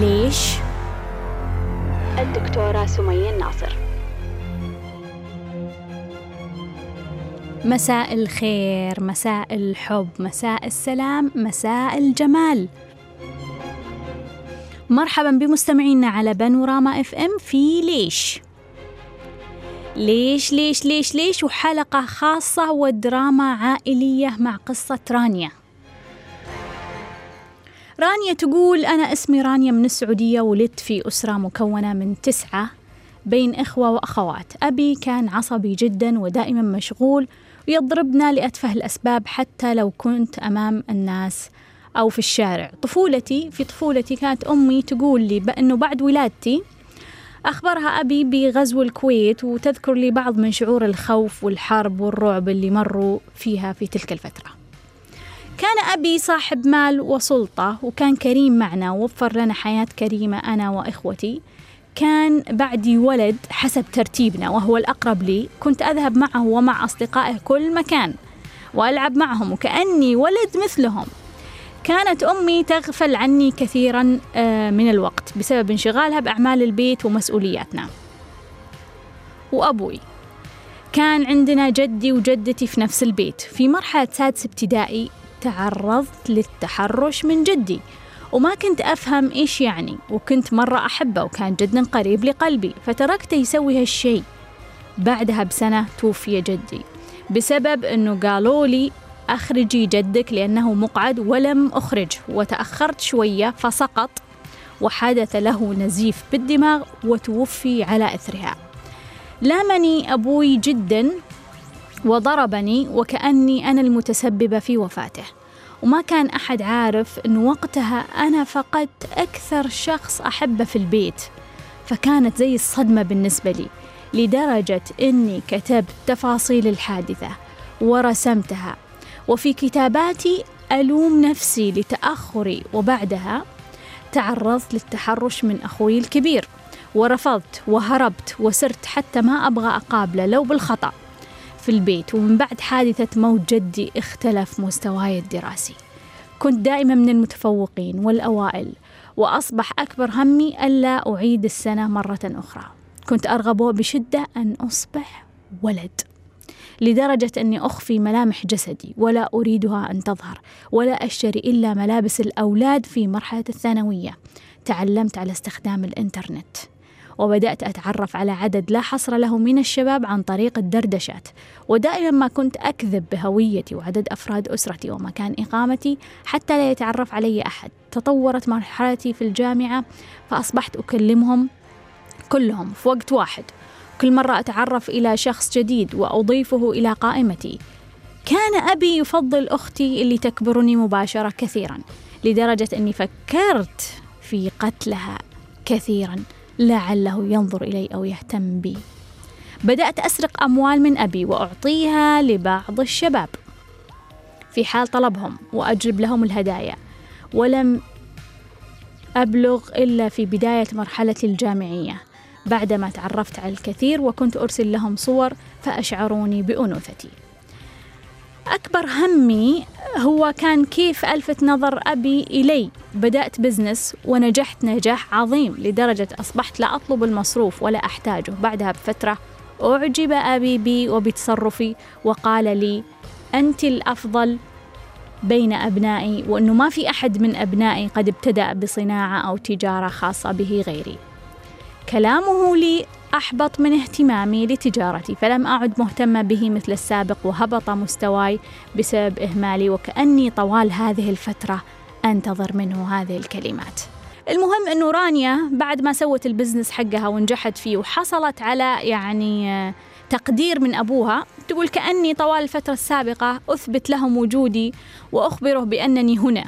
ليش؟ الدكتورة سمية الناصر. مساء الخير مساء الحب مساء السلام مساء الجمال. مرحبا بمستمعينا على بانوراما اف ام في ليش؟ ليش ليش ليش ليش؟ وحلقة خاصة ودراما عائلية مع قصة رانيا. رانيا تقول أنا اسمي رانيا من السعودية ولدت في أسرة مكونة من تسعة بين إخوة وأخوات. أبي كان عصبي جدا ودائما مشغول ويضربنا لأتفه الأسباب حتى لو كنت أمام الناس أو في الشارع. طفولتي في طفولتي كانت أمي تقول لي بأنه بعد ولادتي أخبرها أبي بغزو الكويت وتذكر لي بعض من شعور الخوف والحرب والرعب اللي مروا فيها في تلك الفترة. كان أبي صاحب مال وسلطة وكان كريم معنا ووفر لنا حياة كريمة أنا وإخوتي. كان بعدي ولد حسب ترتيبنا وهو الأقرب لي. كنت أذهب معه ومع أصدقائه كل مكان وألعب معهم وكأني ولد مثلهم. كانت أمي تغفل عني كثيرا آه، من الوقت بسبب انشغالها بأعمال البيت ومسؤولياتنا. وأبوي كان عندنا جدي وجدتي في نفس البيت. في مرحلة سادس ابتدائي تعرضت للتحرش من جدي وما كنت أفهم إيش يعني وكنت مرة أحبه وكان جدا قريب لقلبي فتركته يسوي هالشي. بعدها بسنة توفي جدي بسبب أنه قالوا لي أخرجي جدك لأنه مقعد ولم أخرج وتأخرت شوية فسقط وحدث له نزيف بالدماغ وتوفي على إثرها. لامني أبوي جدا وضربني وكأني أنا المتسببة في وفاته. وما كان أحد عارف أن وقتها أنا فقدت أكثر شخص أحبه في البيت. فكانت زي الصدمة بالنسبة لي لدرجة أني كتبت تفاصيل الحادثة ورسمتها. وفي كتاباتي ألوم نفسي لتأخري وبعدها تعرضت للتحرش من أخوي الكبير. ورفضت وهربت وسرت حتى ما أبغى أقابله لو بالخطأ. في البيت ومن بعد حادثة موت جدي اختلف مستواي الدراسي كنت دائما من المتفوقين والأوائل وأصبح أكبر همي ألا أعيد السنة مرة أخرى. كنت أرغب بشدة أن أصبح ولد لدرجة أني أخفي ملامح جسدي ولا أريدها أن تظهر ولا أشتري إلا ملابس الأولاد في مرحلة الثانوية. تعلمت على استخدام الإنترنت. وبدأت أتعرف على عدد لا حصر له من الشباب عن طريق الدردشات. ودائما ما كنت أكذب بهويتي وعدد أفراد أسرتي ومكان إقامتي حتى لا يتعرف علي أحد. تطورت مرحلتي في الجامعة فأصبحت أكلمهم كلهم في وقت واحد. كل مرة أتعرف إلى شخص جديد وأضيفه إلى قائمتي. كان أبي يفضل أختي اللي تكبرني مباشرة كثيرا لدرجة أني فكرت في قتلها كثيرا. لعله ينظر إلي أو يهتم بي. بدأت أسرق أموال من أبي وأعطيها لبعض الشباب. في حال طلبهم وأجلب لهم الهدايا. ولم أبلغ إلا في بداية مرحلتي الجامعية. بعدما تعرفت على الكثير وكنت أرسل لهم صور فأشعروني بأنوثتي. أكبر همي هو كان كيف ألفت نظر أبي إلي. بدأت business ونجحت نجاح عظيم لدرجة أصبحت لا أطلب المصروف ولا أحتاجه. بعدها بفترة أعجب أبي بي وبتصرفي وقال لي أنت الأفضل بين أبنائي وأنه ما في أحد من أبنائي قد ابتدأ بصناعة أو تجارة خاصة به غيري. كلامه لي أحبط من اهتمامي لتجارتي فلم أعد مهتمة به مثل السابق وهبط مستواي بسبب إهمالي وكأني طوال هذه الفترة أنتظر منه هذه الكلمات. المهم أنه رانيا بعد ما سوت ال business حقها ونجحت فيه وحصلت على يعني تقدير من أبوها تقول كأني طوال الفترة السابقة أثبت لهم وجودي وأخبره بأنني هنا.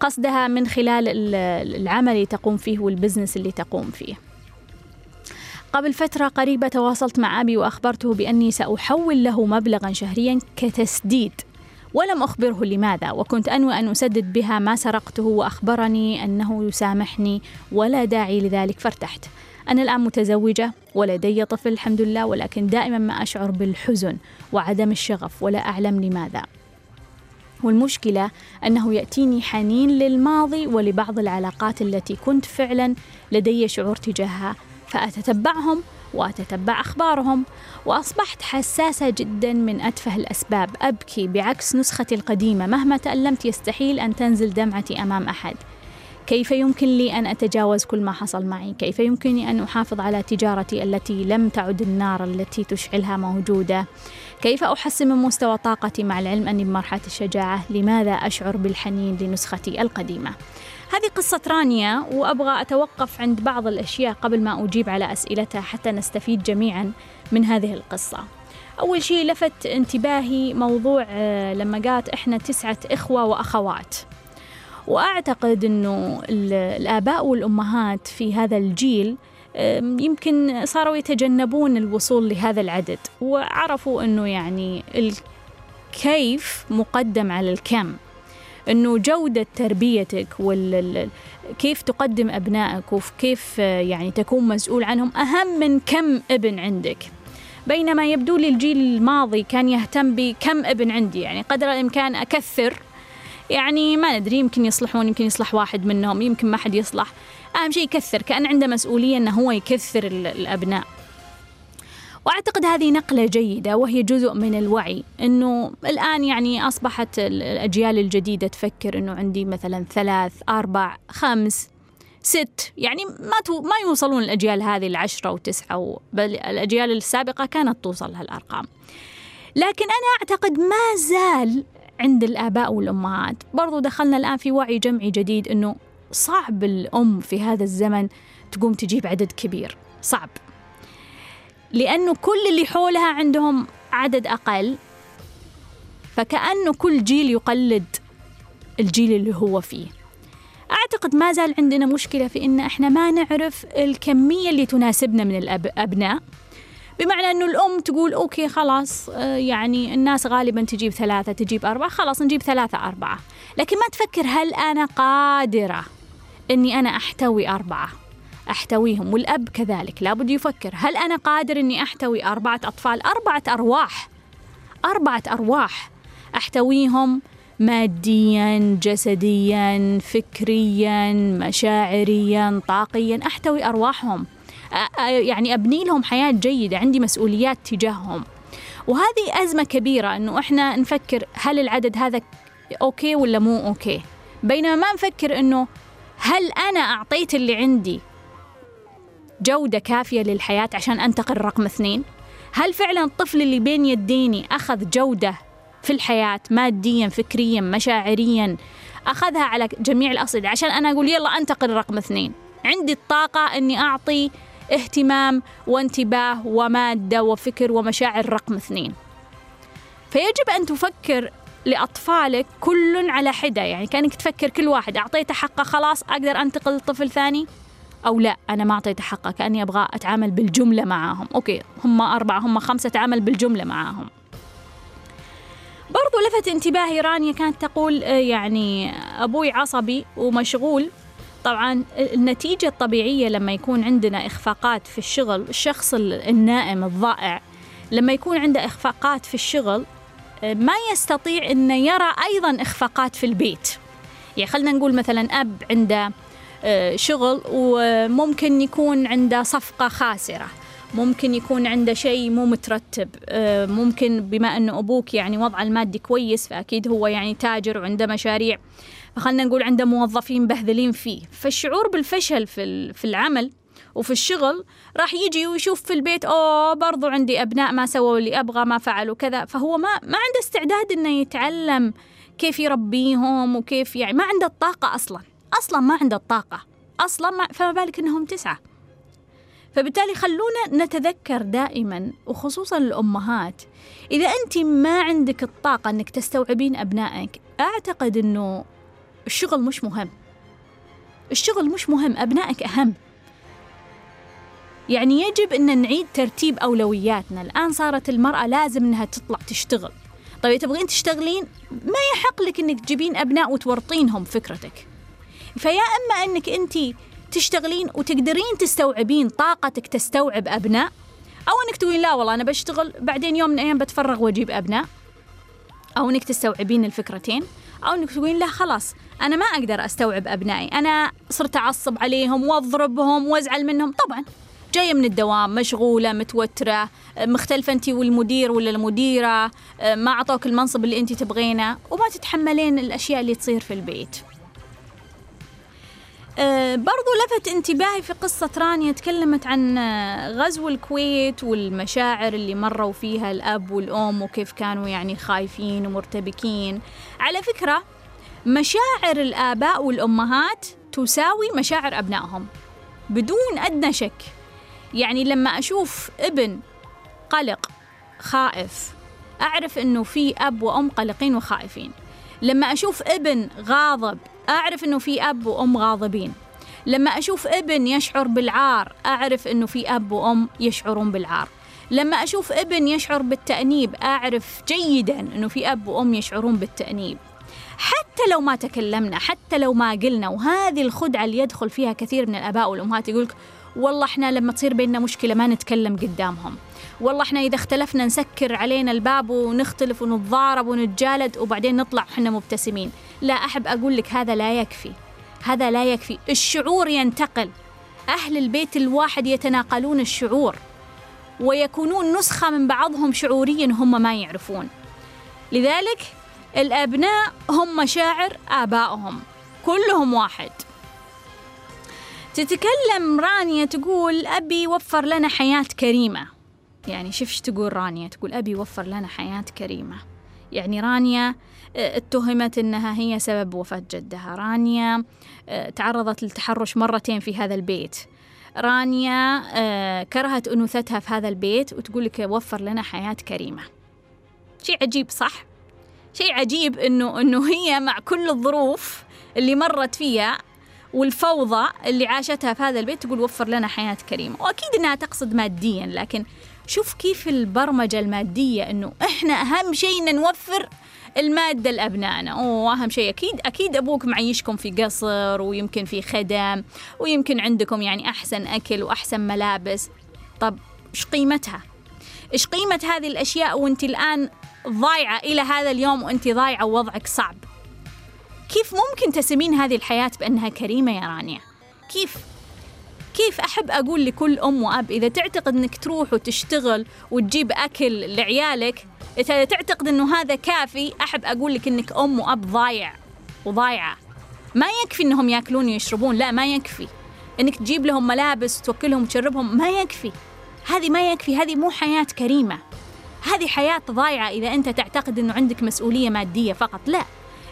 قصدها من خلال العمل اللي تقوم فيه وال business اللي تقوم فيه. قبل فترة قريبة تواصلت مع أبي وأخبرته بأني سأحول له مبلغا شهريا كتسديد. ولم أخبره لماذا وكنت أنوي أن أسدد بها ما سرقته وأخبرني أنه يسامحني ولا داعي لذلك فارتحت. أنا الآن متزوجة ولدي طفل الحمد لله ولكن دائما ما أشعر بالحزن وعدم الشغف ولا أعلم لماذا. والمشكلة أنه يأتيني حنين للماضي ولبعض العلاقات التي كنت فعلا لدي شعور تجاهها. فأتتبعهم وأتتبع أخبارهم وأصبحت حساسة جدا من أتفه الأسباب أبكي بعكس نسختي القديمة مهما تألمت يستحيل أن تنزل دمعتي أمام أحد كيف يمكن لي أن أتجاوز كل ما حصل معي؟ كيف يمكنني أن أحافظ على تجارتي التي لم تعد النار التي تشعلها موجودة؟ كيف أحسن من مستوى طاقتي مع العلم أني بمرحلة الشجاعة؟ لماذا أشعر بالحنين لنسختي القديمة؟ هذه قصة رانيا وأبغى أتوقف عند بعض الأشياء قبل ما أجيب على أسئلتها حتى نستفيد جميعا من هذه القصة. أول شيء لفت انتباهي موضوع آه، لما قالت إحنا تسعة إخوة وأخوات. وأعتقد أنه الآباء والأمهات في هذا الجيل يمكن صاروا يتجنبون الوصول لهذا العدد وعرفوا أنه يعني الكيف مقدم على الكم. إنه جودة تربيتك كيف تقدم أبنائك وكيف يعني تكون مسؤول عنهم أهم من كم ابن عندك. بينما يبدو لي الجيل الماضي كان يهتم بكم ابن عندي يعني قدر الإمكان أكثر. يعني ما ندري يمكن يصلحون يمكن يصلح واحد منهم يمكن ما حد يصلح. أهم شيء يكثر كأن عنده مسؤولية أنه هو يكثر الأبناء. وأعتقد هذه نقلة جيدة وهي جزء من الوعي إنه الآن يعني أصبحت الأجيال الجديدة تفكر إنه عندي مثلا ثلاث أربع خمس ست يعني ما تو ما يوصلون الأجيال هذه العشرة وتسعة بل الأجيال السابقة كانت توصل هالأرقام. لكن أنا أعتقد ما زال عند الآباء والأمهات. برضو دخلنا الآن في وعي جمعي جديد أنه صعب الأم في هذا الزمن تقوم تجيب عدد كبير. صعب. لأنه كل اللي حولها عندهم عدد أقل. فكأنه كل جيل يقلد الجيل اللي هو فيه. أعتقد ما زال عندنا مشكلة في إن إحنا ما نعرف الكمية اللي تناسبنا من الأبناء بمعنى أنه الأم تقول أوكي خلاص آه، يعني الناس غالبا تجيب ثلاثة تجيب أربعة خلاص نجيب ثلاثة أربعة. لكن ما تفكر هل أنا قادرة أني أنا أحتوي أربعة؟ أحتويهم والأب كذلك. لابد يفكر هل أنا قادر أني أحتوي أربعة أطفال؟ أربعة أرواح. أربعة أرواح أحتويهم ماديا جسديا فكريا مشاعريا طاقيا. أحتوي أرواحهم. يعني أبني لهم حياة جيدة عندي مسؤوليات تجاههم. وهذه أزمة كبيرة أنه إحنا نفكر هل العدد هذا okay ولا مو okay. بينما ما نفكر أنه هل أنا أعطيت اللي عندي جودة كافية للحياة عشان أنتقل رقم اثنين؟ هل فعلا الطفل اللي بين يديني أخذ جودة في الحياة ماديا فكريا مشاعريا؟ أخذها على جميع الأصعدة. عشان أنا أقول يلا أنتقل رقم اثنين. عندي الطاقة أني أعطي اهتمام وانتباه ومادة وفكر ومشاعر رقم اثنين. فيجب أن تفكر لأطفالك كل على حدة. يعني كأنك تفكر كل واحد. أعطيته حقه خلاص أقدر أنتقل لطفل ثاني؟ أو لا أنا ما أعطيته حقه كأني أبغى أتعامل بالجملة معاهم. أوكي هم أربعة هم خمسة أتعامل بالجملة معاهم. برضو لفت انتباهي رانيا كانت تقول آه، يعني أبوي عصبي ومشغول. طبعا النتيجة الطبيعية لما يكون عندنا إخفاقات في الشغل الشخص النائم الضائع لما يكون عنده إخفاقات في الشغل ما يستطيع أن يرى أيضا إخفاقات في البيت. يعني خلينا نقول مثلا أب عنده آه، شغل وممكن يكون عنده صفقة خاسرة. ممكن يكون عنده شيء مو مترتب. آه، ممكن بما أنه أبوك يعني وضعه المادي كويس فأكيد هو يعني تاجر وعنده مشاريع. فخلنا نقول عنده موظفين بهذلين فيه. فالشعور بالفشل في في العمل وفي الشغل راح يجي ويشوف في البيت أوه برضو عندي أبناء ما سووا اللي أبغى ما فعلوا كذا. فهو ما ما عنده استعداد إنه يتعلم كيف يربيهم وكيف يعني ما عنده الطاقة أصلا. أصلا ما عنده الطاقة. أصلا ما فما بالك إنهم تسعة. فبالتالي خلونا نتذكر دائما وخصوصا الأمهات إذا أنت ما عندك الطاقة إنك تستوعبين أبنائك أعتقد إنه الشغل مش مهم. الشغل مش مهم أبنائك أهم. يعني يجب أن نعيد ترتيب أولوياتنا. الآن صارت المرأة لازم أنها تطلع تشتغل. طيب تبغين تشتغلين ما يحق لك أنك تجيبين أبناء وتورطينهم فكرتك. فيا أما أنك أنت تشتغلين وتقدرين تستوعبين طاقتك تستوعب أبناء أو أنك تقولين لا والله أنا بشتغل بعدين يوم من الأيام بتفرغ وأجيب أبناء أو إنك تستوعبين الفكرتين أو إنك تقولين لا خلاص أنا ما أقدر أستوعب أبنائي أنا صرت أعصب عليهم وأضربهم وأزعل منهم. طبعا جاية من الدوام مشغولة متوترة مختلفة أنت والمدير ولا المديرة ما أعطوك المنصب اللي أنت تبغينه وما تتحملين الأشياء اللي تصير في البيت. برضو لفت انتباهي في قصة رانيا تكلمت عن غزو الكويت والمشاعر اللي مروا فيها الأب والأم وكيف كانوا يعني خايفين ومرتبكين. على فكرة مشاعر الآباء والأمهات تساوي مشاعر أبنائهم بدون أدنى شك. يعني لما أشوف ابن قلق خائف أعرف أنه في أب وأم قلقين وخائفين. لما أشوف ابن غاضب أعرف أنه في أب وأم غاضبين. لما أشوف ابن يشعر بالعار أعرف أنه في أب وأم يشعرون بالعار. لما أشوف ابن يشعر بالتأنيب أعرف جيدا أنه في أب وأم يشعرون بالتأنيب. حتى لو ما تكلمنا حتى لو ما قلنا وهذه الخدعة اللي يدخل فيها كثير من الآباء والأمهات يقولك والله إحنا لما تصير بيننا مشكلة ما نتكلم قدامهم. والله إحنا إذا اختلفنا نسكر علينا الباب ونختلف ونتضارب ونتجالد وبعدين نطلع وحنا مبتسمين. لا أحب أقول لك هذا لا يكفي. هذا لا يكفي. الشعور ينتقل. أهل البيت الواحد يتناقلون الشعور ويكونون نسخة من بعضهم شعوريا هم ما يعرفون. لذلك الأبناء هم مشاعر آبائهم. كلهم واحد. تتكلم رانيا تقول أبي وفر لنا حياة كريمة. يعني شوف تقول رانيا تقول أبي وفر لنا حياة كريمة يعني رانيا آه، اتهمت إنها هي سبب وفاة جدها، رانيا آه، تعرضت للتحرش مرتين في هذا البيت. رانيا آه، كرهت أنوثتها في هذا البيت وتقول لك وفر لنا حياة كريمة. شيء عجيب صح؟ شيء عجيب إنه إنه هي مع كل الظروف اللي مرت فيها والفوضى اللي عاشتها في هذا البيت تقول وفر لنا حياة كريمة وأكيد أنها تقصد ماديا لكن شوف كيف البرمجة المادية أنه إحنا أهم شيء نوفر المادة لأبنائنا أوه أهم شيء أكيد أكيد أبوك معيشكم في قصر ويمكن في خدم ويمكن عندكم يعني أحسن أكل وأحسن ملابس طب إيش قيمتها؟ إيش قيمة هذه الأشياء وأنت الآن ضايعة إلى هذا اليوم وأنت ضايعة ووضعك صعب كيف ممكن تسمين هذه الحياة بأنها كريمة يا رانيا؟ كيف؟ كيف أحب أقول لكل أم وأب إذا تعتقد أنك تروح وتشتغل وتجيب أكل لعيالك إذا تعتقد أنه هذا كافي أحب أقول لك أنك أم وأب ضايع وضايعة. ما يكفي أنهم يأكلون ويشربون لا ما يكفي. أنك تجيب لهم ملابس وتوكلهم وتشربهم ما يكفي. هذه ما يكفي هذه مو حياة كريمة. هذه حياة ضايعة إذا أنت تعتقد أنه عندك مسؤولية مادية فقط لا.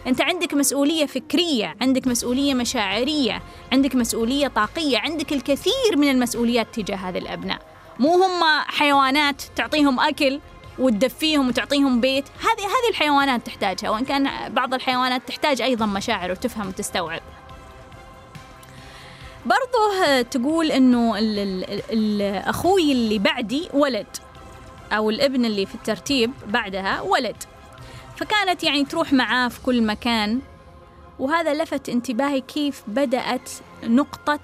أنت عندك مسؤولية فكرية عندك مسؤولية مشاعرية عندك مسؤولية طاقية عندك الكثير من المسؤوليات تجاه هذه الأبناء. مو هم حيوانات تعطيهم أكل وتدفيهم وتعطيهم بيت. هذه هذه الحيوانات تحتاجها وإن كان بعض الحيوانات تحتاج أيضا مشاعر وتفهم وتستوعب. برضه تقول إنه أخوي اللي بعدي ولد أو الابن اللي في الترتيب بعدها ولد. فكانت يعني تروح معاه في كل مكان. وهذا لفت انتباهي كيف بدأت نقطة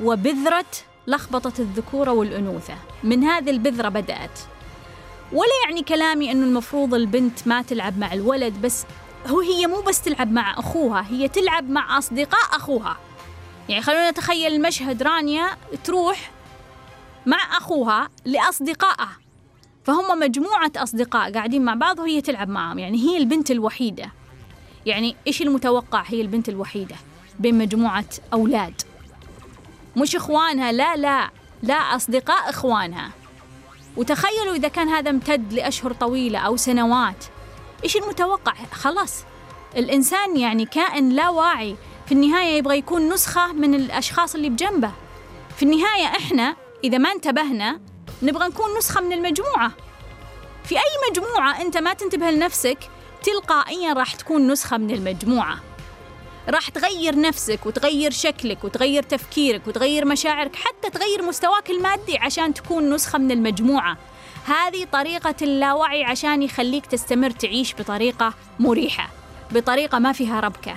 وبذرة لخبطة الذكورة والأنوثة. من هذه البذرة بدأت. ولا يعني كلامي أنه المفروض البنت ما تلعب مع الولد بس هو هي مو بس تلعب مع أخوها هي تلعب مع أصدقاء أخوها. يعني خلونا نتخيل المشهد رانيا تروح مع أخوها لأصدقائها. فهم مجموعة أصدقاء قاعدين مع بعض وهي تلعب معهم يعني هي البنت الوحيدة. يعني إيش المتوقع هي البنت الوحيدة بين مجموعة أولاد؟ مش إخوانها لا لا لا أصدقاء إخوانها. وتخيلوا إذا كان هذا امتد لأشهر طويلة أو سنوات إيش المتوقع؟ خلاص الإنسان يعني كائن لا واعي. في النهاية يبغى يكون نسخة من الأشخاص اللي بجنبه. في النهاية إحنا إذا ما انتبهنا نبغى نكون نسخة من المجموعة. في أي مجموعة أنت ما تنتبه لنفسك تلقائيا راح تكون نسخة من المجموعة. راح تغير نفسك وتغير شكلك وتغير تفكيرك وتغير مشاعرك حتى تغير مستواك المادي عشان تكون نسخة من المجموعة. هذه طريقة اللاوعي عشان يخليك تستمر تعيش بطريقة مريحة بطريقة ما فيها ربكة.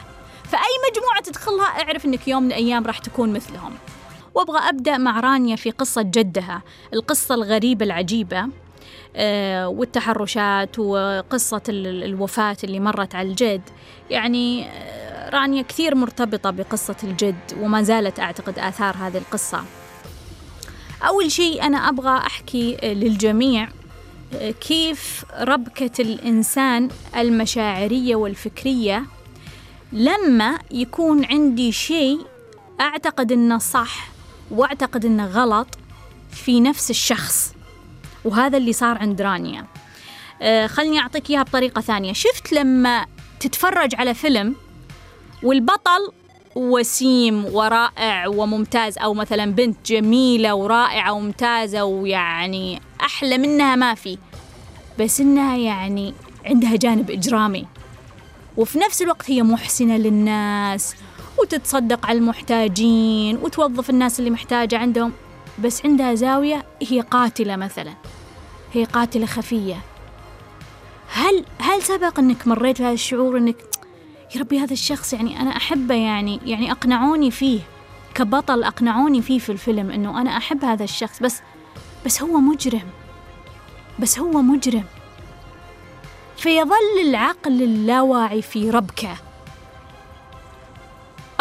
فأي مجموعة تدخلها اعرف أنك يوم من الأيام راح تكون مثلهم. وابغى أبدأ مع رانيا في قصة جدها القصة الغريبة العجيبة آه، والتحرشات وقصة الوفاة اللي مرت على الجد. يعني آه، رانيا كثير مرتبطة بقصة الجد وما زالت أعتقد آثار هذه القصة. أول شيء أنا أبغى أحكي للجميع كيف ربكة الإنسان المشاعرية والفكرية لما يكون عندي شيء أعتقد إنه صح وأعتقد إنه غلط في نفس الشخص وهذا اللي صار عند رانيا. آه خلني أعطيك إياها بطريقة ثانية. شفت لما تتفرج على فيلم والبطل وسيم ورائع وممتاز أو مثلا بنت جميلة ورائعة وممتازة ويعني أحلى منها ما في بس إنها يعني عندها جانب إجرامي. وفي نفس الوقت هي محسنة للناس وتتصدق على المحتاجين وتوظف الناس اللي محتاجة عندهم. بس عندها زاوية هي قاتلة مثلا. هي قاتلة خفية. هل هل سبق إنك مريت بهذا الشعور إنك يا ربي هذا الشخص يعني أنا أحبه يعني يعني أقنعوني فيه كبطل أقنعوني فيه في الفيلم إنه أنا أحب هذا الشخص. بس بس هو مجرم. بس هو مجرم. فيظل العقل اللاواعي في ربكه.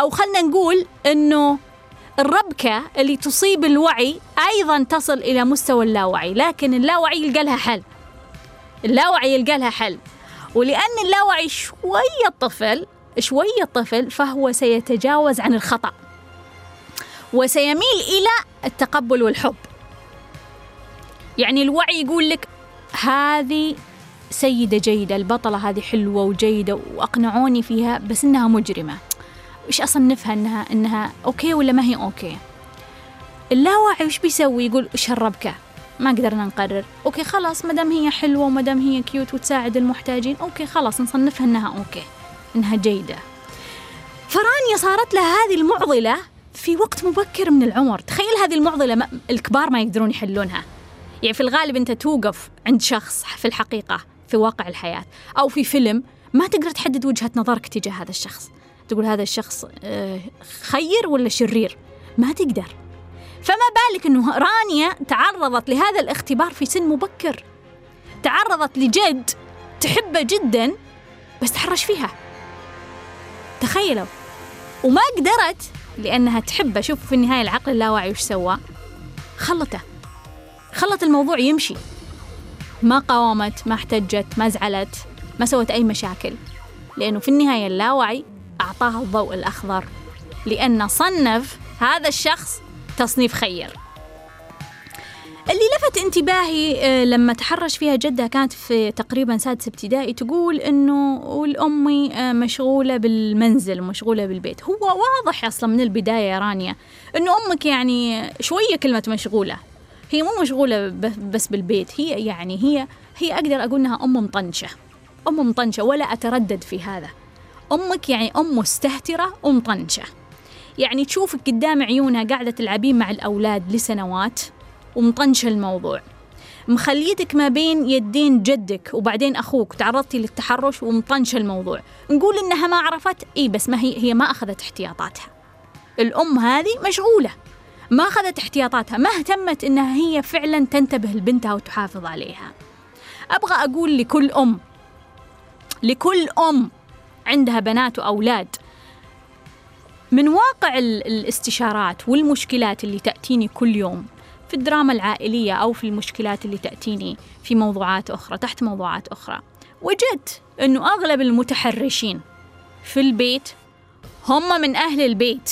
أو خلنا نقول إنه الربكة اللي تصيب الوعي أيضا تصل إلى مستوى اللاوعي لكن اللاوعي يلقى لها حل. اللاوعي يلقى لها حل. ولأن اللاوعي شوية طفل شوية طفل فهو سيتجاوز عن الخطأ. وسيميل إلى التقبل والحب. يعني الوعي يقول لك هذه سيدة جيدة البطلة هذه حلوة وجيدة وأقنعوني فيها بس إنها مجرمة. وش أصنفها إنها إنها okay ولا ما هي okay؟ اللاواعي وش بيسوي؟ يقول وش هالربكة ما قدرنا نقرر. okay خلاص ما دام هي حلوة وما دام هي cute وتساعد المحتاجين okay خلاص نصنفها إنها okay إنها جيدة. فرانيا صارت لها هذه المعضلة في وقت مبكر من العمر. تخيل هذه المعضلة ما الكبار ما يقدرون يحلونها. يعني في الغالب أنت توقف عند شخص في الحقيقة في واقع الحياة أو في فيلم ما تقدر تحدد وجهة نظرك تجاه هذا الشخص. تقول هذا الشخص آه، خير ولا شرير؟ ما تقدر. فما بالك أنه رانيا تعرضت لهذا الاختبار في سن مبكر؟ تعرضت لجد تحبه جدا بس تحرش فيها. تخيلوا. وما قدرت لأنها تحبه. شوفوا في النهاية العقل اللاواعي وش سوى؟ خلته خلت الموضوع يمشي. ما قاومت ما احتجت ما زعلت ما سوت أي مشاكل. لأنه في النهاية اللاوعي أعطاها الضوء الأخضر. لأن صنف هذا الشخص تصنيف خير. اللي لفت انتباهي آه، لما تحرش فيها جدها كانت في تقريبا سادس ابتدائي تقول إنه والأمي آه، مشغولة بالمنزل ومشغوله بالبيت. هو واضح أصلا من البداية يا رانيا إنه أمك يعني شوية كلمة مشغولة. هي مو مشغولة بس بالبيت هي يعني هي هي أقدر أقول إنها أم مطنشة. أم مطنشة ولا أتردد في هذا. أمك يعني أم مستهترة ومطنشه يعني تشوفك قدام عيونها قاعدة تلعبين مع الأولاد لسنوات ومطنشة الموضوع. مخليتك ما بين يدين جدك وبعدين أخوك تعرضتي للتحرش ومطنشة الموضوع. نقول إنها ما عرفت إي بس ما هي هي ما أخذت احتياطاتها. الأم هذه مشغولة ما أخذت احتياطاتها ما اهتمت إنها هي فعلا تنتبه لبنتها وتحافظ عليها. أبغى أقول لكل أم لكل أم عندها بنات وأولاد. من واقع الاستشارات والمشكلات اللي تأتيني كل يوم في الدراما العائلية أو في المشكلات اللي تأتيني في موضوعات أخرى تحت موضوعات أخرى وجدت أنه أغلب المتحرشين في البيت هم من أهل البيت.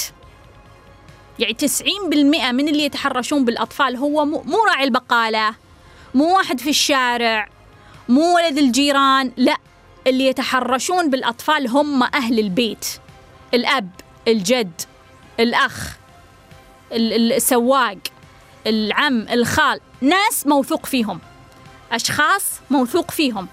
يعني 90% من اللي يتحرشون بالأطفال هو مو راعي البقالة مو واحد في الشارع مو ولد الجيران لا اللي يتحرشون بالأطفال هم أهل البيت. الأب الجد الأخ السواق العم الخال. ناس موثوق فيهم. أشخاص موثوق فيهم.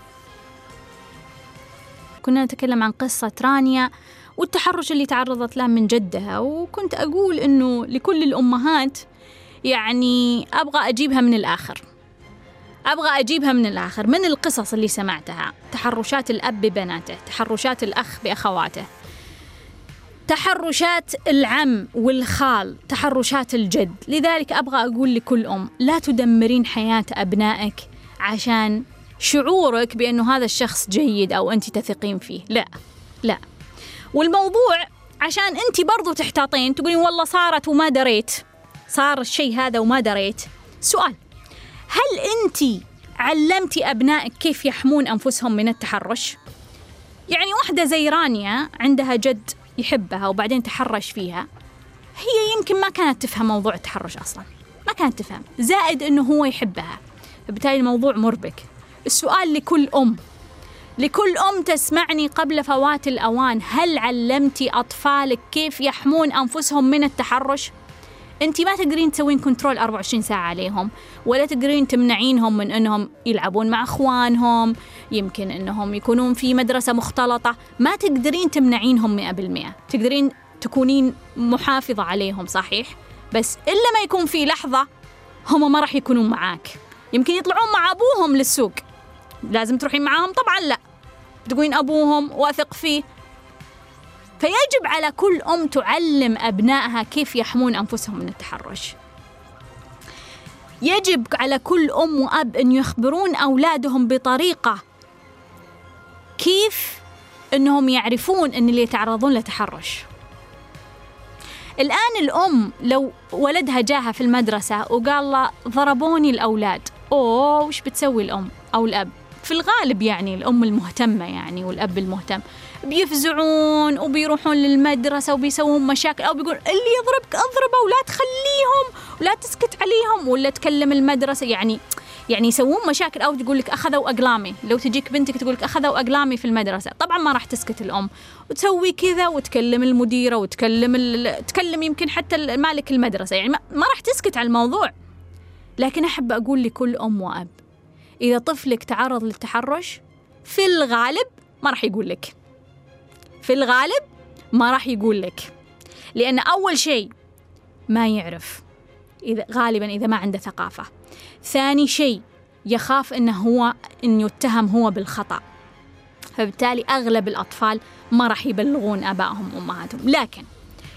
كنا نتكلم عن قصة رانيا والتحرش اللي تعرضت له من جدها وكنت أقول إنه لكل الأمهات يعني أبغى أجيبها من الآخر. أبغى أجيبها من الآخر من القصص اللي سمعتها؟ تحرشات الأب ببناته تحرشات الأخ بأخواته تحرشات العم والخال تحرشات الجد. لذلك أبغى أقول لكل أم لا تدمرين حياة أبنائك عشان شعورك بأنه هذا الشخص جيد أو أنت تثقين فيه. لا لا. والموضوع عشان أنت برضو تحتاطين تقولين والله صارت وما دريت صار الشيء هذا وما دريت. سؤال. هل أنت علمتي أبنائك كيف يحمون أنفسهم من التحرش؟ يعني واحدة زي رانيا عندها جد يحبها وبعدين تحرش فيها هي يمكن ما كانت تفهم موضوع التحرش أصلا ما كانت تفهم زائد أنه هو يحبها فبالتالي الموضوع مربك السؤال لكل أم لكل أم تسمعني قبل فوات الأوان هل علمتي أطفالك كيف يحمون أنفسهم من التحرش؟ انت ما تقدرين تسوين كنترول 24 ساعة عليهم ولا تقدرين تمنعينهم من إنهم يلعبون مع إخوانهم يمكن إنهم يكونون في مدرسة مختلطة. ما تقدرين تمنعينهم 100% تقدرين تكونين محافظة عليهم صحيح؟ بس إلا ما يكون في لحظة هم ما راح يكونون معاك. يمكن يطلعون مع أبوهم للسوق. لازم تروحين معاهم؟ طبعا لا. تقولين أبوهم واثق فيه. فيجب على كل أم تعلم أبنائها كيف يحمون أنفسهم من التحرش. يجب على كل أم وأب أن يخبرون أولادهم بطريقة كيف إنهم يعرفون إن اللي يتعرضون لتحرش. الآن الأم لو ولدها جاها في المدرسة وقال له ضربوني الأولاد. أوه وش بتسوي الأم أو الأب؟ في الغالب يعني الأم المهتمة يعني والأب المهتم. بيفزعون وبيروحون للمدرسة وبيسوون مشاكل أو بيقول اللي يضربك أضربه ولا تخليهم ولا تسكت عليهم ولا تكلم المدرسة. يعني يعني يسوون مشاكل أو تقول لك أخذوا أقلامي. لو تجيك بنتك تقول لك أخذوا أقلامي في المدرسة. طبعا ما راح تسكت الأم. وتسوي كذا وتكلم المديرة وتكلم. تكلم يمكن حتى مالك المدرسة. يعني ما راح تسكت على الموضوع. لكن أحب أقول لكل أم وأب إذا طفلك تعرض للتحرش في الغالب ما راح يقول لك. في الغالب ما راح يقول لك. لأن أول شيء ما يعرف إذا غالبا إذا ما عنده ثقافة. ثاني شيء يخاف أنه هو أن يتهم هو بالخطأ. فبالتالي أغلب الأطفال ما راح يبلغون آبائهم وأمهاتهم. لكن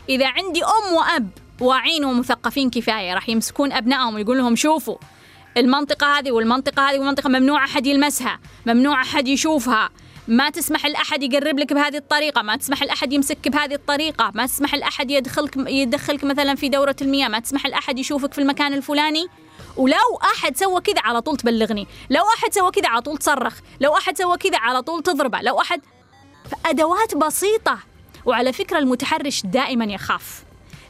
إذا عندي أم وأب واعين ومثقفين كفاية راح يمسكون أبنائهم ويقول لهم شوفوا المنطقة هذه والمنطقة هذه والمنطقة ممنوع أحد يلمسها ممنوع أحد يشوفها. ما تسمح لأحد يقرب لك بهذه الطريقة ما تسمح لأحد يمسكك بهذه الطريقة ما تسمح لأحد يدخلك يدخلك مثلا في دورة المياه ما تسمح لأحد يشوفك في المكان الفلاني. ولو أحد سوى كذا على طول تبلغني لو أحد سوى كذا على طول تصرخ لو أحد سوى كذا على طول تضربه لو أحد ادوات بسيطة. وعلى فكرة المتحرش دائما يخاف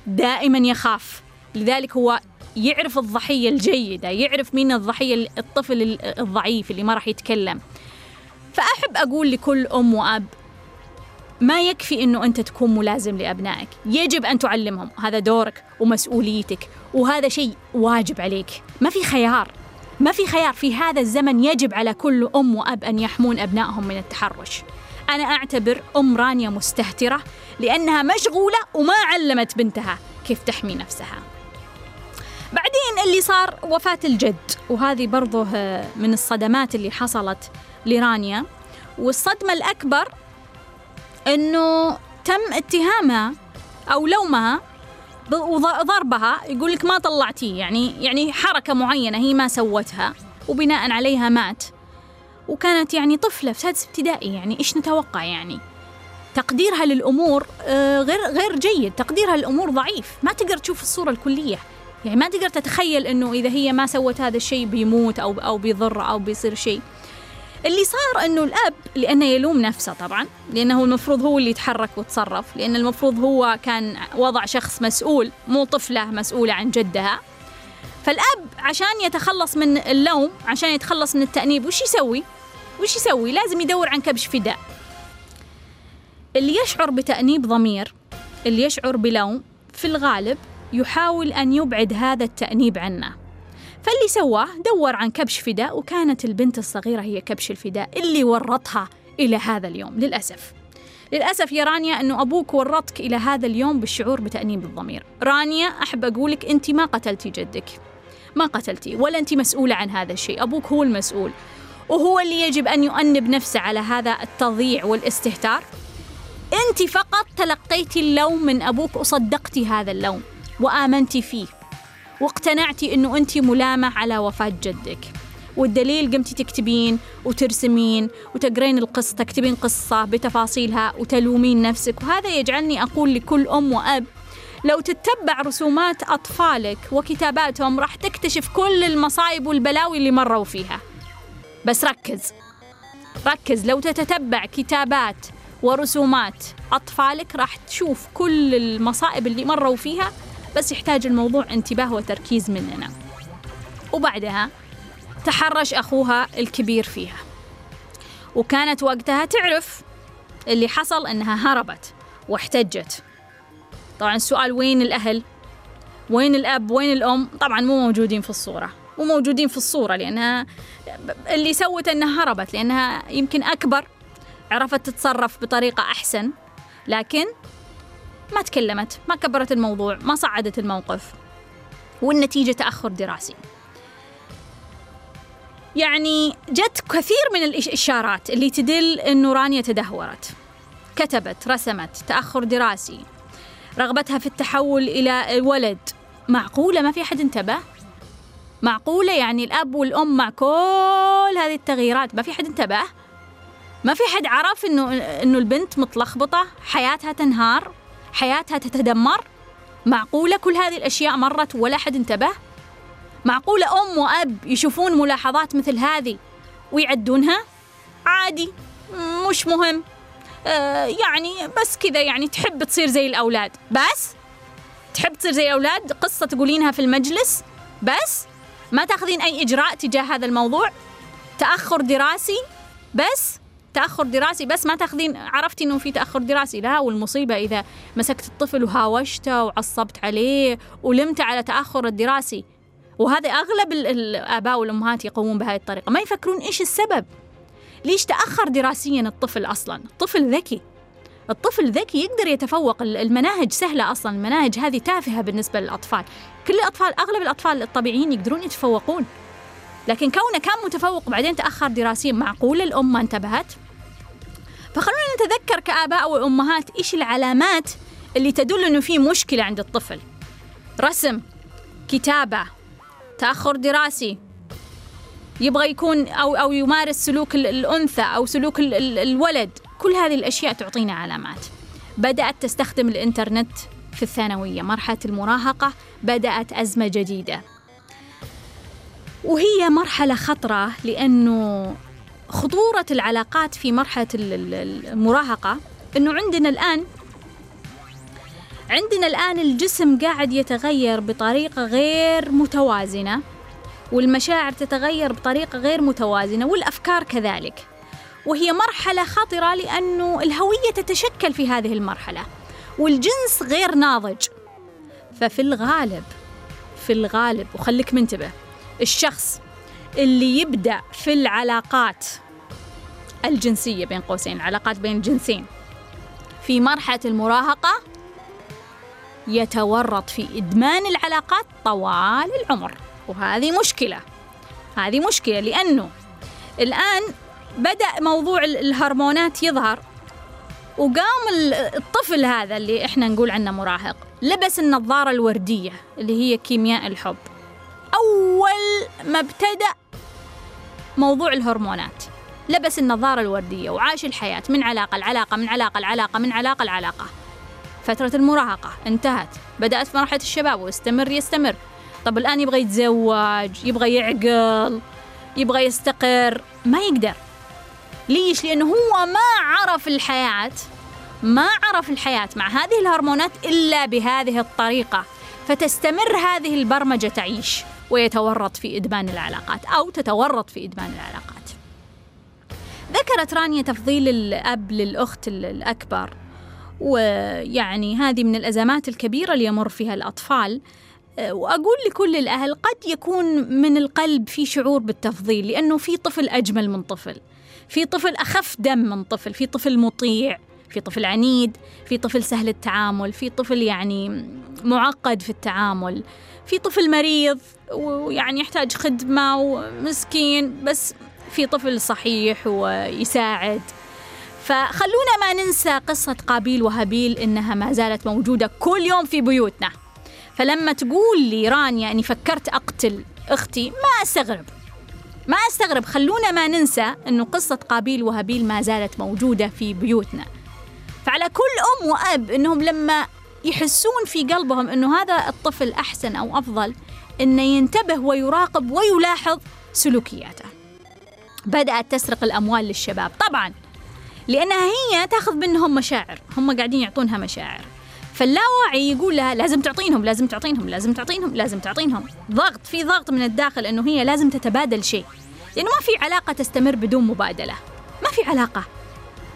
دائما يخاف. لذلك هو يعرف الضحية الجيدة يعرف مين الضحية الطفل الضعيف اللي ما راح يتكلم. فأحب أقول لكل أم وأب ما يكفي إنه أنت تكون ملازم لأبنائك، يجب أن تعلمهم، هذا دورك ومسؤوليتك، وهذا شيء واجب عليك، ما في خيار، ما في خيار في هذا الزمن يجب على كل أم وأب أن يحمون أبنائهم من التحرش. أنا أعتبر أم رانيا مستهترة لأنها مشغولة وما علمت بنتها كيف تحمي نفسها. بعدين اللي صار وفاة الجد، وهذه برضه من الصدمات اللي حصلت لرانيا والصدمة الأكبر أنه تم اتهامها أو لومها وضربها يقول لك ما طلعتيه يعني يعني حركة معينة هي ما سوتها وبناء عليها مات. وكانت يعني طفلة في سادس ابتدائي يعني إيش نتوقع يعني؟ تقديرها للأمور آه، غير غير جيد تقديرها للأمور ضعيف ما تقدر تشوف الصورة الكلية. يعني ما تقدر تتخيل إنه إذا هي ما سوت هذا الشيء بيموت أو أو بيضر أو بيصير شيء. اللي صار إنه الأب لأنه يلوم نفسه طبعا لأنه المفروض هو اللي يتحرك وتصرف لأن المفروض هو كان وضع شخص مسؤول مو طفلة مسؤولة عن جدها. فالأب عشان يتخلص من اللوم عشان يتخلص من التأنيب وش يسوي؟ وش يسوي؟ لازم يدور عن كبش فداء. اللي يشعر بتأنيب ضمير اللي يشعر بلوم في الغالب يحاول أن يبعد هذا التأنيب عنه. فاللي سواه دور عن كبش فداء وكانت البنت الصغيرة هي كبش الفداء اللي ورطها إلى هذا اليوم للأسف. للأسف يا رانيا أنه أبوك ورطك إلى هذا اليوم بالشعور بتأنيب الضمير. رانيا أحب أقولك أنت ما قتلتي جدك. ما قتلتي ولا أنت مسؤولة عن هذا الشيء. أبوك هو المسؤول وهو اللي يجب أن يؤنب نفسه على هذا التضييع والاستهتار. أنت فقط تلقيتي اللوم من أبوك وصدقتي هذا اللوم وآمنتي فيه. واقتنعتي إنه انت ملامة على وفاة جدك. والدليل قمتي تكتبين وترسمين وتقرين القصة تكتبين قصة بتفاصيلها وتلومين نفسك. وهذا يجعلني أقول لكل أم وأب لو تتبع رسومات أطفالك وكتاباتهم راح تكتشف كل المصايب والبلاوي اللي مروا فيها. بس ركز ركز. لو تتتبع كتابات ورسومات أطفالك راح تشوف كل المصائب اللي مروا فيها بس يحتاج الموضوع انتباه وتركيز مننا. وبعدها تحرش أخوها الكبير فيها. وكانت وقتها تعرف اللي حصل أنها هربت واحتجت. طبعا السؤال وين الأهل؟ وين الأب؟ وين الأم؟ طبعا مو موجودين في الصورة. مو موجودين في الصورة لأنها اللي سوت أنها هربت لأنها يمكن أكبر عرفت تتصرف بطريقة أحسن. لكن ما تكلمت ما كبرت الموضوع ما صعدت الموقف. والنتيجة تأخر دراسي. يعني جت كثير من الإشارات اللي تدل أنه رانيا تدهورت. كتبت رسمت تأخر دراسي. رغبتها في التحول إلى ولد معقولة؟ ما في أحد انتبه؟ معقولة؟ يعني الأب والأم مع كل هذه التغييرات ما في أحد انتبه؟ ما في حد عرف انه إنه البنت متلخبطة حياتها تنهار؟ حياتها تتدمر؟ معقولة كل هذه الأشياء مرت ولا حد انتبه؟ معقولة أم وأب يشوفون ملاحظات مثل هذه ويعدونها؟ عادي مش مهم. آه يعني بس كذا يعني تحب تصير زي الأولاد. بس؟ تحب تصير زي الأولاد؟ قصة تقولينها في المجلس؟ بس؟ ما تأخذين أي إجراء تجاه هذا الموضوع؟ تأخر دراسي؟ بس؟ تأخر دراسي بس ما تاخذين عرفتي إنه في تأخر دراسي. لا والمصيبة إذا مسكت الطفل وهاوشته وعصبت عليه ولمت على تأخر الدراسي. وهذا أغلب الآباء والأمهات يقومون بهذه الطريقة. ما يفكرون إيش السبب؟ ليش تأخر دراسيا الطفل أصلا؟ الطفل ذكي. الطفل ذكي يقدر يتفوق. المناهج سهلة أصلا. المناهج هذه تافهة بالنسبة للأطفال. كل الأطفال أغلب الأطفال الطبيعيين يقدرون يتفوقون. لكن كونه كان متفوق بعدين تأخر دراسيا معقول الأم ما انتبهت؟ فخلونا نتذكر كآباء وأمهات إيش العلامات اللي تدل إنه في مشكلة عند الطفل. رسم كتابة تأخر دراسي يبغى يكون أو أو يمارس سلوك الأنثى أو سلوك الولد. كل هذه الأشياء تعطينا علامات. بدأت تستخدم الإنترنت في الثانوية مرحلة المراهقة بدأت أزمة جديدة. وهي مرحلة خطرة لأنه خطورة العلاقات في مرحلة المراهقة أنه عندنا الآن عندنا الآن الجسم قاعد يتغير بطريقة غير متوازنة والمشاعر تتغير بطريقة غير متوازنة والأفكار كذلك. وهي مرحلة خطرة لأنه الهوية تتشكل في هذه المرحلة والجنس غير ناضج. ففي الغالب في الغالب وخليك منتبه الشخص اللي يبدأ في العلاقات الجنسية بين قوسين علاقات بين الجنسين في مرحلة المراهقة يتورط في إدمان العلاقات طوال العمر. وهذه مشكلة هذه مشكلة لأنه الآن بدأ موضوع الهرمونات يظهر وقام الطفل هذا اللي إحنا نقول عنه مراهق لبس النظارة الوردية اللي هي كيمياء الحب. أول ما ابتدأ موضوع الهرمونات. لبس النظارة الوردية وعاش الحياة من علاقة لعلاقة من علاقة لعلاقة من علاقة لعلاقة. فترة المراهقة انتهت بدأت في مرحلة الشباب ويستمر يستمر. طب الآن يبغى يتزوج يبغى يعقل يبغى يستقر ما يقدر. ليش؟ لأنه هو ما عرف الحياة ما عرف الحياة مع هذه الهرمونات إلا بهذه الطريقة. فتستمر هذه البرمجة تعيش. ويتورط في إدمان العلاقات أو تتورط في إدمان العلاقات. ذكرت رانيا تفضيل الأب للأخت الأكبر ويعني هذه من الأزمات الكبيرة اللي يمر فيها الأطفال. وأقول لكل الأهل قد يكون من القلب في شعور بالتفضيل لأنه في طفل أجمل من طفل في طفل أخف دم من طفل في طفل مطيع في طفل عنيد في طفل سهل التعامل في طفل يعني معقد في التعامل. في طفل مريض ويعني يحتاج خدمة ومسكين بس في طفل صحيح ويساعد. فخلونا ما ننسى قصة قابيل وهابيل إنها ما زالت موجودة كل يوم في بيوتنا. فلما تقول لي رانيا أني فكرت أقتل أختي ما أستغرب. ما أستغرب خلونا ما ننسى أنه قصة قابيل وهابيل ما زالت موجودة في بيوتنا. فعلى كل أم وأب أنهم لما يحسون في قلبهم أنه هذا الطفل أحسن أو أفضل أنه ينتبه ويراقب ويلاحظ سلوكياته. بدأت تسرق الأموال للشباب طبعا لأنها هي تأخذ منهم مشاعر هم قاعدين يعطونها مشاعر. فاللاوعي يقول لها لازم تعطينهم لازم تعطينهم لازم تعطينهم لازم تعطينهم. ضغط في ضغط من الداخل إنه هي لازم تتبادل شيء. لأنه ما في علاقة تستمر بدون مبادلة. ما في علاقة.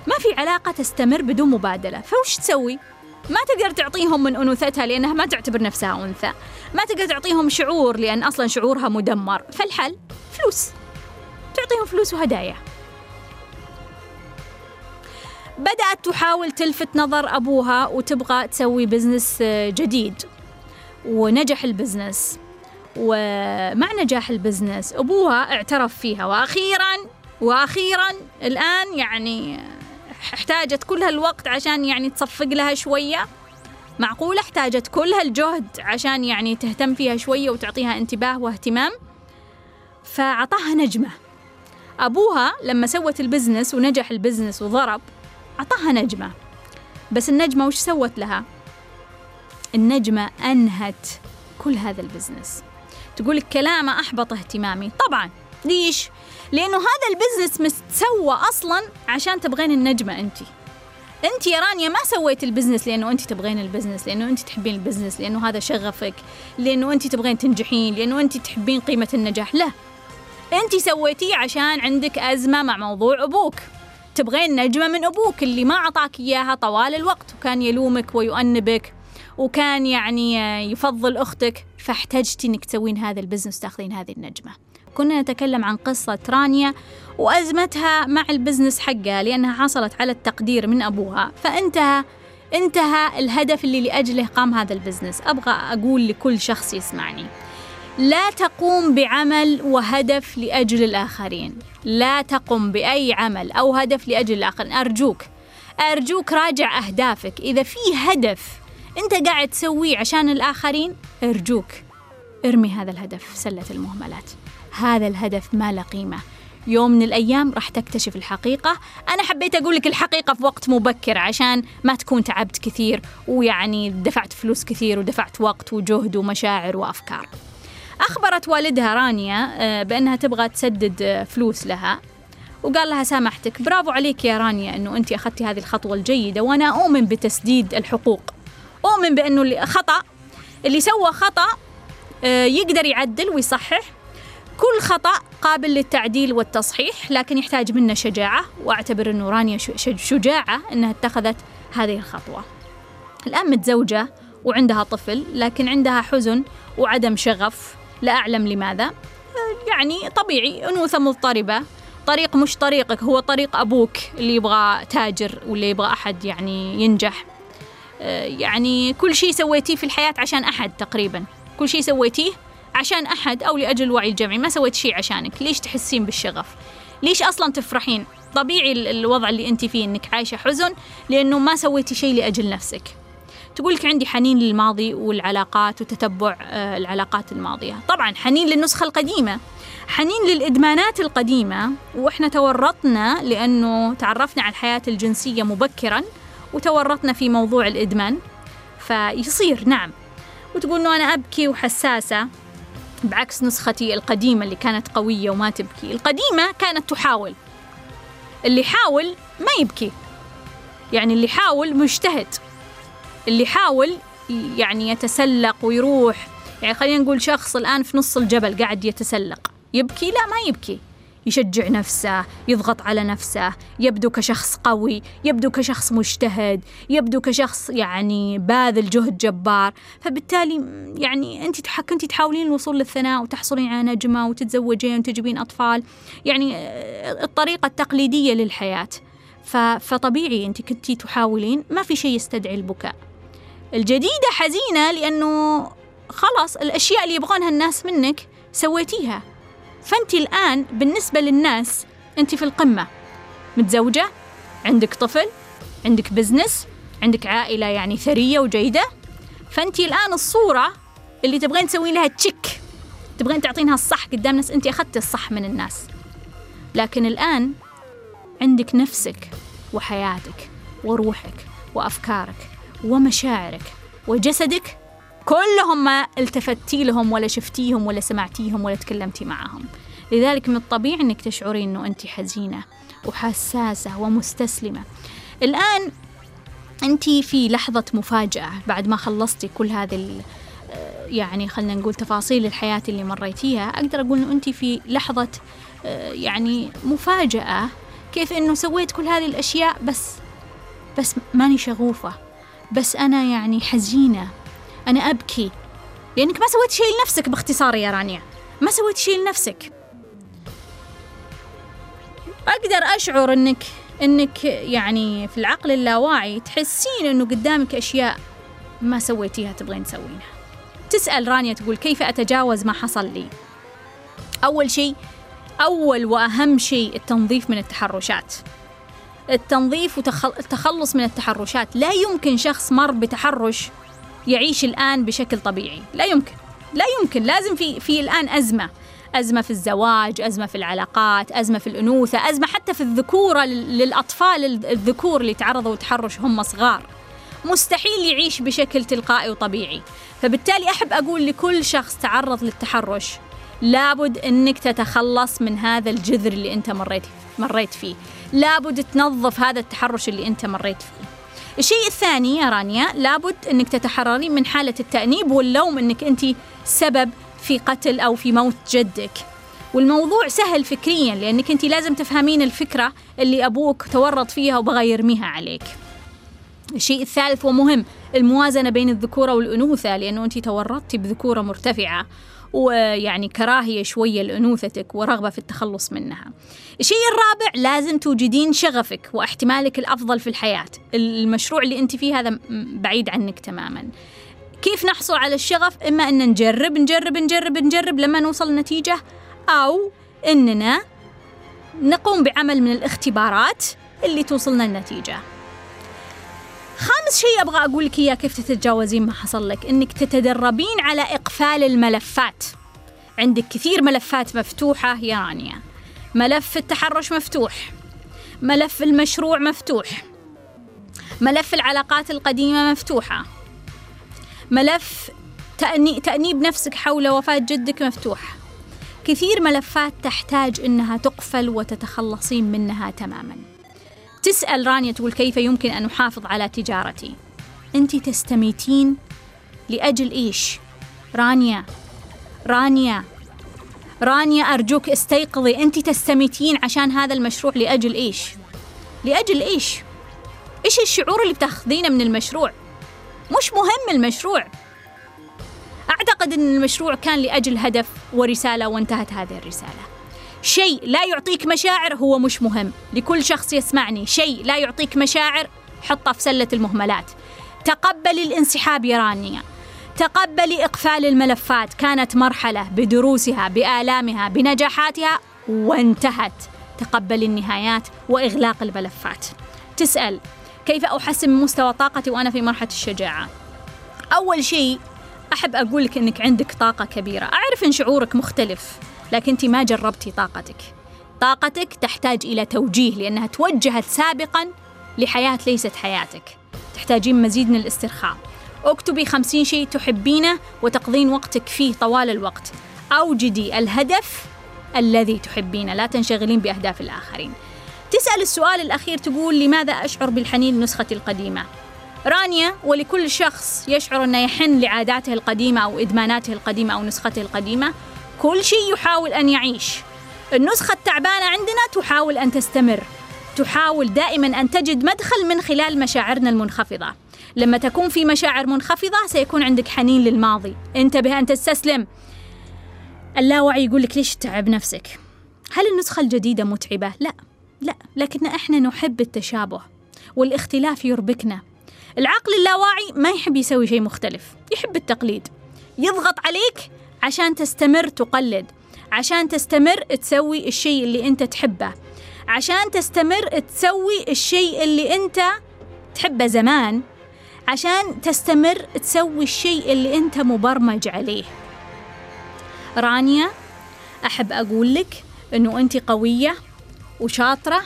ما في علاقة تستمر بدون مبادلة. فوش تسوي؟ ما تقدر تعطيهم من أنوثتها لأنها ما تعتبر نفسها أنثى. ما تقدر تعطيهم شعور لأن أصلا شعورها مدمر. فالحل فلوس. تعطيهم فلوس وهدايا. بدأت تحاول تلفت نظر أبوها وتبغى تسوي business جديد. ونجح ال business ومع نجاح ال business أبوها اعترف فيها. وأخيرا وأخيرا الآن يعني احتاجت كل هالوقت عشان يعني تصفق لها شوية. معقولة احتاجت كل هالجهد عشان يعني تهتم فيها شوية وتعطيها انتباه واهتمام؟ فعطاها نجمة. أبوها لما سوت ال business ونجح ال business وضرب أعطاها نجمة. بس النجمة وش سوت لها؟ النجمة أنهت كل هذا ال business. تقول كلامه أحبط اهتمامي. طبعا. ليش؟ لأنه هذا ال business ما تسوى أصلا عشان تبغين النجمة أنت. انت يا رانيا ما سويت ال business لأنه انت تبغين ال business لأنه انت تحبين ال business لأنه هذا شغفك لأنه انت تبغين تنجحين لأنه انت تحبين قيمة النجاح. لا انت سويتيه عشان عندك أزمة مع موضوع أبوك. تبغين نجمة من أبوك اللي ما أعطاك إياها طوال الوقت وكان يلومك ويؤنبك وكان يعني يفضل أختك فاحتجتي إنك تسوين هذا ال business تأخذين هذه النجمة. كنا نتكلم عن قصة رانيا وأزمتها مع ال business حقها لأنها حصلت على التقدير من أبوها. فانتهى انتهى الهدف اللي لأجله قام هذا ال business. أبغى أقول لكل شخص يسمعني. لا تقوم بعمل وهدف لأجل الآخرين. لا تقم بأي عمل أو هدف لأجل الآخرين. أرجوك أرجوك راجع أهدافك. إذا في هدف أنت قاعد تسويه عشان الآخرين أرجوك. ارمي هذا الهدف في سلة المهملات. هذا الهدف ما له قيمة. يوم من الأيام راح تكتشف الحقيقة. أنا حبيت أقول لك الحقيقة في وقت مبكر عشان ما تكون تعبت كثير ويعني دفعت فلوس كثير ودفعت وقت وجهد ومشاعر وأفكار. أخبرت والدها رانيا آه، بأنها تبغى تسدد آه، فلوس لها. وقال لها سامحتك برافو عليك يا رانيا أنه أنت أخذتي هذه الخطوة الجيدة وأنا أؤمن بتسديد الحقوق. أؤمن بأنه اللي خطأ اللي سوى خطأ يقدر يعدل ويصحح كل خطأ قابل للتعديل والتصحيح لكن يحتاج منا شجاعة وأعتبر أنه رانيا شجاعة أنها اتخذت هذه الخطوة. الآن متزوجة وعندها طفل لكن عندها حزن وعدم شغف لا أعلم لماذا. يعني طبيعي أنوثة مضطربة طريق مش طريقك هو طريق أبوك اللي يبغى تاجر واللي يبغى أحد يعني ينجح. يعني كل شيء سويتيه في الحياة عشان أحد تقريبا. كل شيء سويتيه عشان أحد أو لأجل الوعي الجمعي. ما سويت شيء عشانك. ليش تحسين بالشغف؟ ليش أصلا تفرحين؟ طبيعي الوضع اللي أنت فيه أنك عايشة حزن لأنه ما سويتي شيء لأجل نفسك. تقول لك عندي حنين للماضي والعلاقات وتتبع آه، العلاقات الماضية. طبعا حنين للنسخة القديمة. حنين للإدمانات القديمة. وإحنا تورطنا لأنه تعرفنا على الحياة الجنسية مبكرا وتورطنا في موضوع الإدمان. فيصير نعم. وتقول إنه أنا أبكي وحساسة. بعكس نسختي القديمة اللي كانت قوية وما تبكي. القديمة كانت تحاول. اللي حاول ما يبكي. يعني اللي حاول مجتهد. اللي يحاول يعني يتسلق ويروح. يعني خلينا نقول شخص الآن في نص الجبل قاعد يتسلق. يبكي؟ لا ما يبكي. يشجع نفسه يضغط على نفسه يبدو كشخص قوي يبدو كشخص مجتهد يبدو كشخص يعني باذل جهد جبار. فبالتالي يعني انت كنت تحاولين الوصول للثناء وتحصلين على نجمة وتتزوجين وتجيبين أطفال. يعني الطريقة التقليدية للحياة. فطبيعي انت كنتي تحاولين ما في شيء يستدعي البكاء. الجديدة حزينة لأنه خلاص الأشياء اللي يبغونها الناس منك سويتيها. فأنت الآن بالنسبة للناس أنت في القمة. متزوجة عندك طفل عندك business عندك عائلة يعني ثرية وجيدة. فأنت الآن الصورة اللي تبغين تسوين لها check. تبغين تعطينها الصح قدام الناس أنت أخذت الصح من الناس. لكن الآن عندك نفسك وحياتك وروحك وأفكارك ومشاعرك وجسدك كلهم ما التفتي لهم ولا شفتيهم ولا سمعتيهم ولا تكلمتي معهم. لذلك من الطبيعي أنك تشعرين أنه أنت حزينة وحساسة ومستسلمة. الآن أنت في لحظة مفاجأة بعد ما خلصتي كل هذه يعني خلينا نقول تفاصيل الحياة اللي مريتيها أقدر أقول أنه أنت في لحظة يعني مفاجأة كيف أنه سويت كل هذه الأشياء بس بس ماني شغوفة بس أنا يعني حزينة. أنا أبكي. لأنك ما سويت شيء لنفسك باختصار يا رانيا. ما سويت شيء لنفسك. أقدر أشعر أنك أنك يعني في العقل اللاواعي تحسين أنه قدامك أشياء ما سويتيها تبغين تسوينها. تسأل رانيا تقول كيف أتجاوز ما حصل لي؟ أول شيء أول وأهم شيء التنظيف من التحرشات. التنظيف والتخلص من التحرشات. لا يمكن شخص مر بتحرش يعيش الآن بشكل طبيعي. لا يمكن. لا يمكن. لازم في في الآن أزمة. أزمة في الزواج أزمة في العلاقات أزمة في الأنوثة أزمة حتى في الذكورة للأطفال الذكور اللي تعرضوا لتحرش هم صغار. مستحيل يعيش بشكل تلقائي وطبيعي. فبالتالي أحب أقول لكل شخص تعرض للتحرش لابد أنك تتخلص من هذا الجذر اللي أنت مريت مريت فيه. لابد تنظف هذا التحرش اللي أنت مريت فيه. الشيء الثاني يا رانيا لابد أنك تتحرري من حالة التأنيب واللوم أنك أنت سبب في قتل أو في موت جدك. والموضوع سهل فكريا لأنك أنت لازم تفهمين الفكرة اللي أبوك تورط فيها وبغى يرميها عليك. الشيء الثالث ومهم الموازنة بين الذكورة والأنوثة لأنه أنت تورطتي بذكورة مرتفعة. ويعني كراهية شوية لأنوثتك ورغبة في التخلص منها. الشيء الرابع لازم توجدين شغفك واحتمالك الأفضل في الحياة. المشروع اللي أنت فيه هذا بعيد عنك تماما. كيف نحصل على الشغف؟ إما أن نجرب نجرب نجرب نجرب لما نوصل نتيجة أو أننا نقوم بعمل من الاختبارات اللي توصلنا النتيجة خامس شيء أبغى أقول لك إياه كيف تتجاوزين ما حصل لك؟ إنك تتدربين على إقفال الملفات. عندك كثير ملفات مفتوحة يا رانيا ملف التحرش مفتوح. ملف المشروع مفتوح. ملف العلاقات القديمة مفتوحة. ملف تأني تأنيب نفسك حول وفاة جدك مفتوح. كثير ملفات تحتاج إنها تقفل وتتخلصين منها تماما. تسأل رانيا تقول كيف يمكن أن أحافظ على تجارتي؟ أنت تستميتين لأجل إيش؟ رانيا رانيا رانيا أرجوك استيقظي. أنت تستميتين عشان هذا المشروع لأجل إيش؟ لأجل إيش؟ إيش الشعور اللي بتاخذينه من المشروع؟ مش مهم المشروع. أعتقد أن المشروع كان لأجل هدف ورسالة وانتهت هذه الرسالة. شيء لا يعطيك مشاعر هو مش مهم. لكل شخص يسمعني. شيء لا يعطيك مشاعر حطه في سلة المهملات. تقبلي الانسحاب يا رانيا. تقبلي إقفال الملفات. كانت مرحلة بدروسها بآلامها بنجاحاتها وانتهت. تقبلي النهايات وإغلاق الملفات. تسأل كيف أحسن من مستوى طاقتي وأنا في مرحلة الشجاعة؟ أول شيء أحب أقول لك أنك عندك طاقة كبيرة. أعرف أن شعورك مختلف. لكن أنت ما جربتي طاقتك. طاقتك تحتاج إلى توجيه لأنها توجهت سابقا لحياة ليست حياتك. تحتاجين مزيد من الاسترخاء. اكتبي خمسين شيء تحبينه وتقضين وقتك فيه طوال الوقت. أوجدي الهدف الذي تحبينه. لا تنشغلين بأهداف الآخرين. تسأل السؤال الأخير تقول لماذا أشعر بالحنين لنسختي القديمة؟ رانيا ولكل شخص يشعر أنه يحن لعاداته القديمة أو إدماناته القديمة أو نسخته القديمة. كل شيء يحاول أن يعيش. النسخة التعبانة عندنا تحاول أن تستمر. تحاول دائما أن تجد مدخل من خلال مشاعرنا المنخفضة. لما تكون في مشاعر منخفضة سيكون عندك حنين للماضي. انتبه أن تستسلم. اللاوعي يقول لك ليش تعب نفسك؟ هل النسخة الجديدة متعبة؟ لا. لا. لكن إحنا نحب التشابه والاختلاف يربكنا. العقل اللاواعي ما يحب يسوي شيء مختلف. يحب التقليد. يضغط عليك عشان تستمر تقلد عشان تستمر تسوي الشيء اللي أنت تحبه عشان تستمر تسوي الشيء اللي أنت تحبه زمان عشان تستمر تسوي الشيء اللي أنت مبرمج عليه. رانيا أحب أقول لك أنه أنت قوية وشاطرة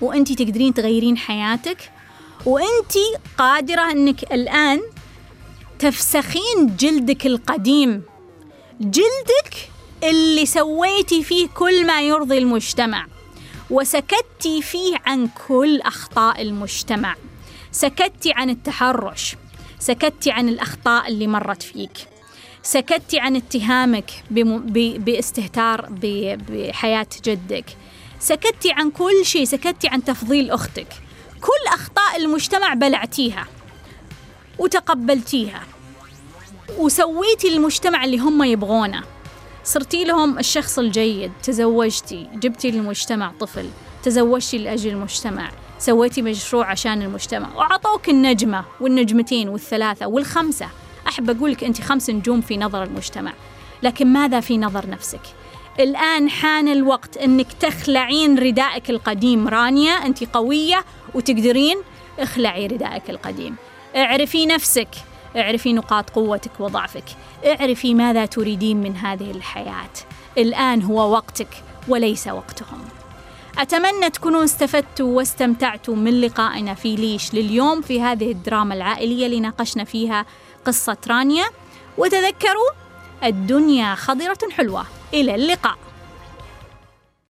وأنت تقدرين تغيرين حياتك وأنت قادرة أنك الآن تفسخين جلدك القديم. جلدك اللي سويتي فيه كل ما يرضي المجتمع وسكتي فيه عن كل أخطاء المجتمع. سكتي عن التحرش سكتي عن الأخطاء اللي مرت فيك. سكتي عن اتهامك باستهتار بحياة جدك. سكتي عن كل شيء سكتي عن تفضيل أختك. كل أخطاء المجتمع بلعتيها وتقبلتيها. وسويتي المجتمع اللي هم يبغونه. صرتي لهم الشخص الجيد تزوجتي جبتي للمجتمع طفل تزوجتي لأجل المجتمع سويتي مشروع عشان المجتمع وعطوك النجمة والنجمتين والثلاثة والخمسة. أحب أقول لك أنت خمس نجوم في نظر المجتمع. لكن ماذا في نظر نفسك؟ الآن حان الوقت أنك تخلعين ردائك القديم. رانيا أنت قوية وتقدرين اخلعي ردائك القديم. اعرفي نفسك. اعرفي نقاط قوتك وضعفك. اعرفي ماذا تريدين من هذه الحياة. الآن هو وقتك وليس وقتهم. أتمنى تكونوا استفدتوا واستمتعتوا من لقائنا في ليش لليوم في هذه الدراما العائلية اللي ناقشنا فيها قصة رانيا. وتذكروا الدنيا خضرة حلوة. إلى اللقاء.